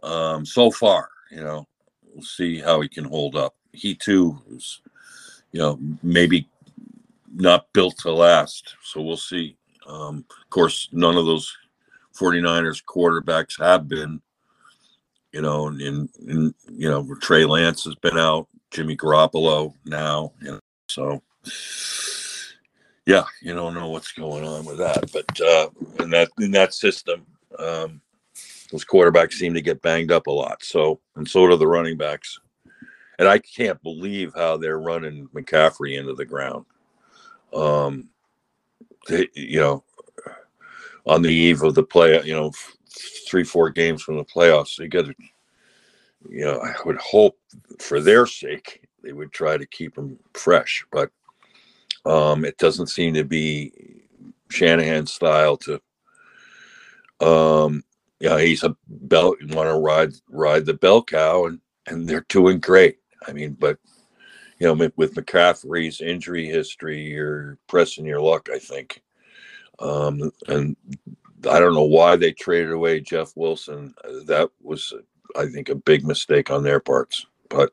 Um, so far, you know, we'll see how he can hold up. He too is, you know, maybe not built to last. So we'll see. Um, of course, none of those 49ers quarterbacks have been, you know, and in you know, Trey Lance has been out, Jimmy Garoppolo now, you know, so yeah, you don't know what's going on with that. But uh, in that in that system, um, those quarterbacks seem to get banged up a lot. So and so do the running backs. And I can't believe how they're running McCaffrey into the ground um, they, you know, on the eve of the play, you know, three, four games from the playoffs, they got to, you know, I would hope for their sake they would try to keep them fresh, but um, it doesn't seem to be Shanahan style to, um, yeah, he's a belt. You want to ride ride the bell cow, and and they're doing great. I mean, but you know, with McCaffrey's injury history, you're pressing your luck, I think. Um, and I don't know why they traded away Jeff Wilson. That was, I think, a big mistake on their parts. But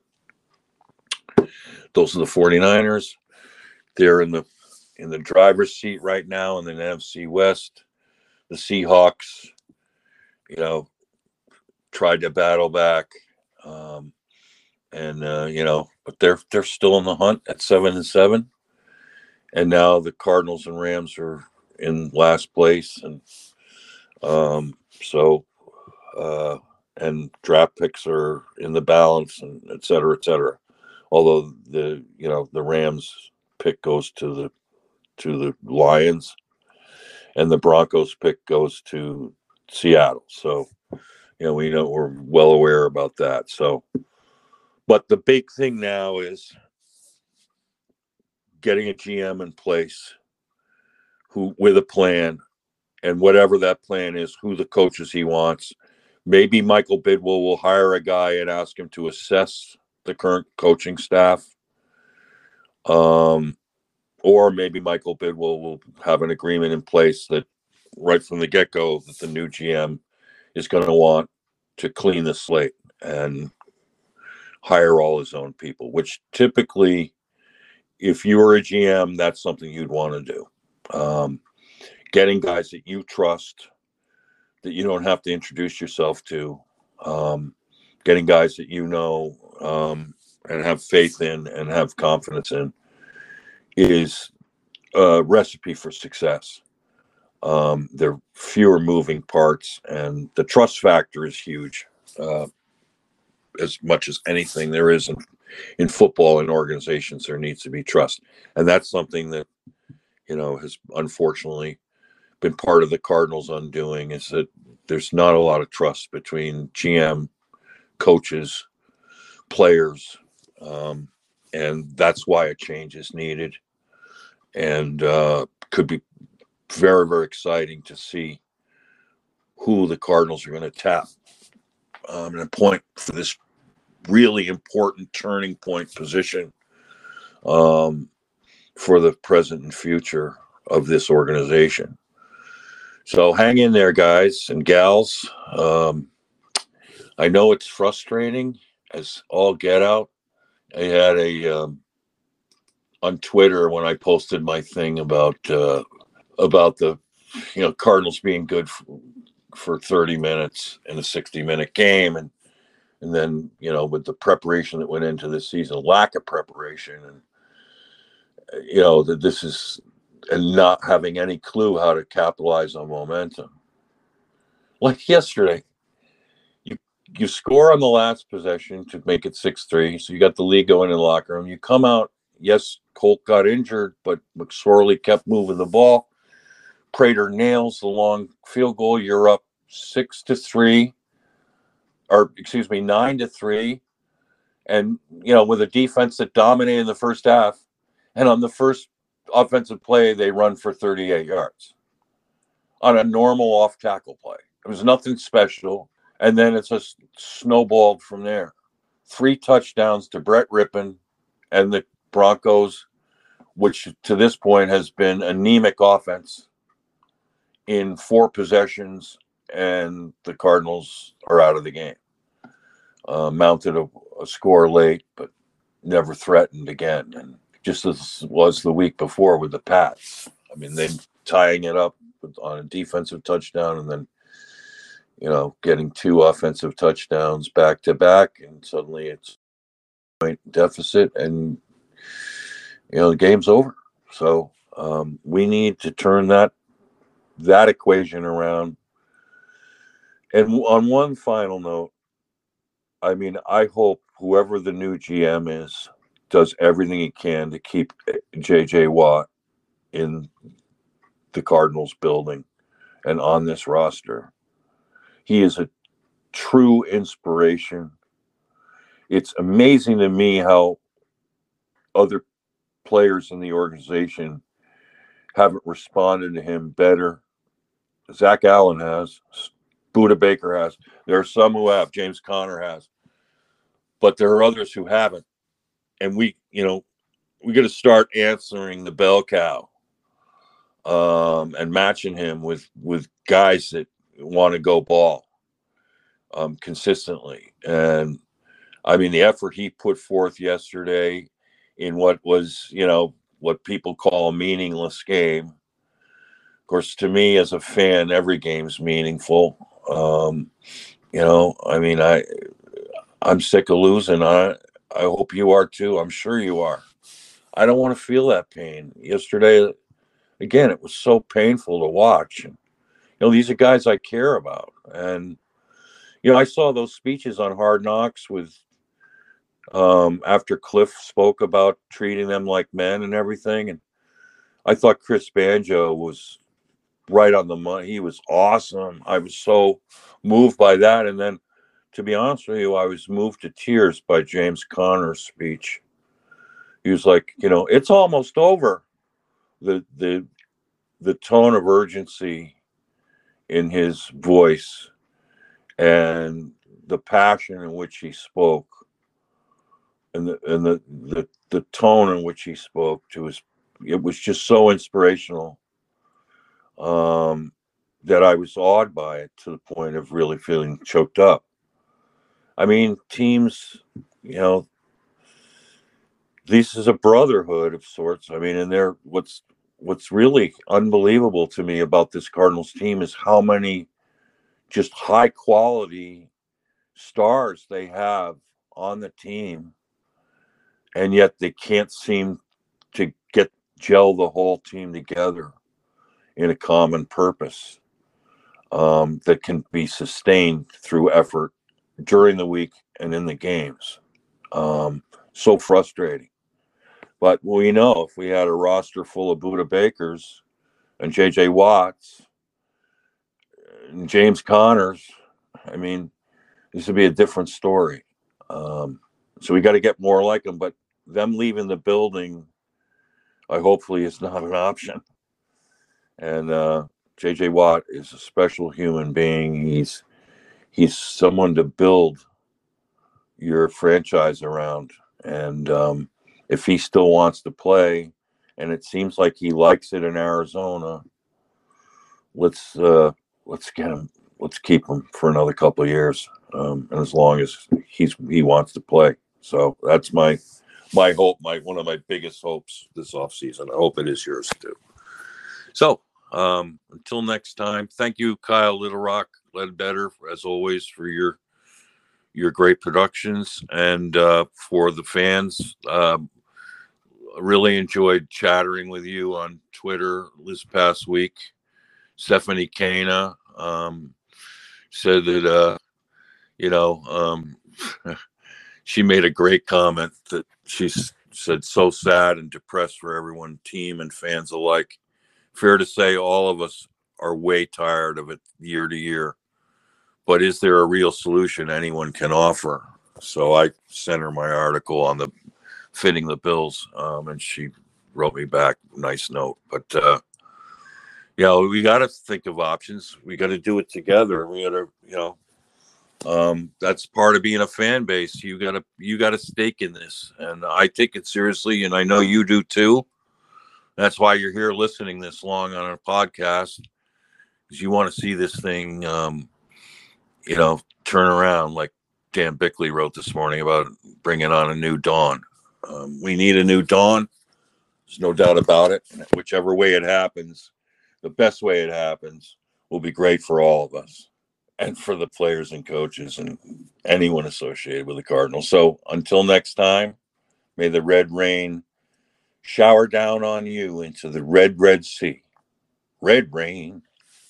those are the 49ers. They're in the in the driver's seat right now in the NFC West. The Seahawks, you know, tried to battle back. Um, and uh, you know, but they're they're still in the hunt at seven and seven, and now the Cardinals and Rams are in last place, and um, so uh, and draft picks are in the balance, and et cetera, et cetera. Although the you know the Rams pick goes to the to the Lions, and the Broncos pick goes to Seattle. So, you know, we know we're well aware about that. So, but the big thing now is getting a GM in place who with a plan and whatever that plan is, who the coaches he wants. Maybe Michael Bidwill will hire a guy and ask him to assess the current coaching staff. Um, or maybe Michael Bidwill will have an agreement in place that right from the get go that the new GM is going to want to clean the slate and hire all his own people, which typically, if you were a GM, that's something you'd want to do. Um, getting guys that you trust, that you don't have to introduce yourself to, um, getting guys that you know um, and have faith in and have confidence in is a recipe for success. Um, there are fewer moving parts, and the trust factor is huge. Uh, as much as anything there is in, in football and organizations there needs to be trust. And that's something that you know has unfortunately been part of the cardinals undoing is that there's not a lot of trust between gm coaches players um, and that's why a change is needed. And uh, could be very very exciting to see who the cardinals are going to tap um, and appoint for this really important turning point position um, for the present and future of this organization. So hang in there, guys and gals. Um, I know it's frustrating as all get out. I had a um, on Twitter when I posted my thing about uh, about the you know Cardinals being good for, for 30 minutes in a 60 minute game and and then you know with the preparation that went into this season lack of preparation and uh, you know that this is and not having any clue how to capitalize on momentum. Like yesterday you you score on the last possession to make it 6-3 so you got the lead going in the locker room. You come out yes colt got injured but mcsorley kept moving the ball. Prater nails the long field goal. You're up six to three or excuse me nine to three. And you know with a defense that dominated the first half and on the first offensive play they run for 38 yards on a normal off tackle play. It was nothing special and then it's just snowballed from there. Three touchdowns to brett rypien and the broncos which to this point has been anemic offense in four possessions and the cardinals are out of the game uh, mounted a, a score late but never threatened again and just as was the week before with the Pats. I mean, they tying it up on a defensive touchdown and then, you know, getting two offensive touchdowns back to back, and suddenly it's point deficit, and you know the game's over. So um, we need to turn that that equation around. And on one final note, I mean, I hope whoever the new GM is does everything he can to keep eh, JJ Watt in the Cardinals building and on this roster. He is a true inspiration. It's amazing to me how other players in the organization haven't responded to him better. Zach Allen has, Budda Baker has. There are some who have, James Conner has, but there are others who haven't and we, you know, we got to start answering the bell cow um, and matching him with with guys that want to go ball um, consistently. And I mean, the effort he put forth yesterday in what was, you know, what people call a meaningless game. Of course, to me as a fan, every game's meaningful. Um, you know, I mean, I I'm sick of losing. I I hope you are too. I'm sure you are. I don't want to feel that pain. Yesterday, again, it was so painful to watch. And, you know, these are guys I care about. And, you know, I saw those speeches on Hard Knocks with, um, after Kliff spoke about treating them like men and everything. And I thought Chris Banjo was right on the money. He was awesome. I was so moved by that. And then to be honest with you, I was moved to tears by James Conner's speech. He was like, you know, it's almost over. The the the tone of urgency in his voice and the passion in which he spoke and the and the the, the tone in which he spoke to his it was just so inspirational um that I was awed by it to the point of really feeling choked up. I mean, teams, you know, this is a brotherhood of sorts. I mean, and they're what's what's really unbelievable to me about this Cardinals team is how many just high quality stars they have on the team, and yet they can't seem to get gel the whole team together in a common purpose um, that can be sustained through effort during the week and in the games. Um, so frustrating. But we know if we had a roster full of Budda Bakers and JJ Watts and James Connors, I mean, this would be a different story. Um, so we got to get more like them. But them leaving the building, I hopefully is not an option. And uh, JJ Watt is a special human being. He's he's someone to build your franchise around. And um, if he still wants to play, and it seems like he likes it in Arizona, let's uh, let's get him. Let's keep him for another couple of years, um, and as long as he's he wants to play. So that's my my hope. My one of my biggest hopes this offseason. I hope it is yours too. So um, until next time, thank you, Kyle Little Rock Ledbetter, as always, for your your great productions and uh, for the fans. Um, really enjoyed chattering with you on Twitter this past week. Stephanie Kana um, said that, uh, you know, um, she made a great comment that she said, so sad and depressed for everyone, team and fans alike. Fair to say, all of us are way tired of it year to year. But is there a real solution anyone can offer? So I sent her my article on the fitting the bills, um, and she wrote me back nice note. But uh, know, we got to think of options. We got to do it together. We got to, you know, um, that's part of being a fan base. You got to you got a stake in this, and I take it seriously, and I know you do too. That's why you're here listening this long on a podcast, because you want to see this thing, um, you know, turn around like Dan Bickley wrote this morning about bringing on a new dawn. Um, we need a new dawn. There's no doubt about it. Whichever way it happens, the best way it happens will be great for all of us and for the players and coaches and anyone associated with the Cardinals. So until next time, may the red rain shower down on you into the red, red sea. Red rain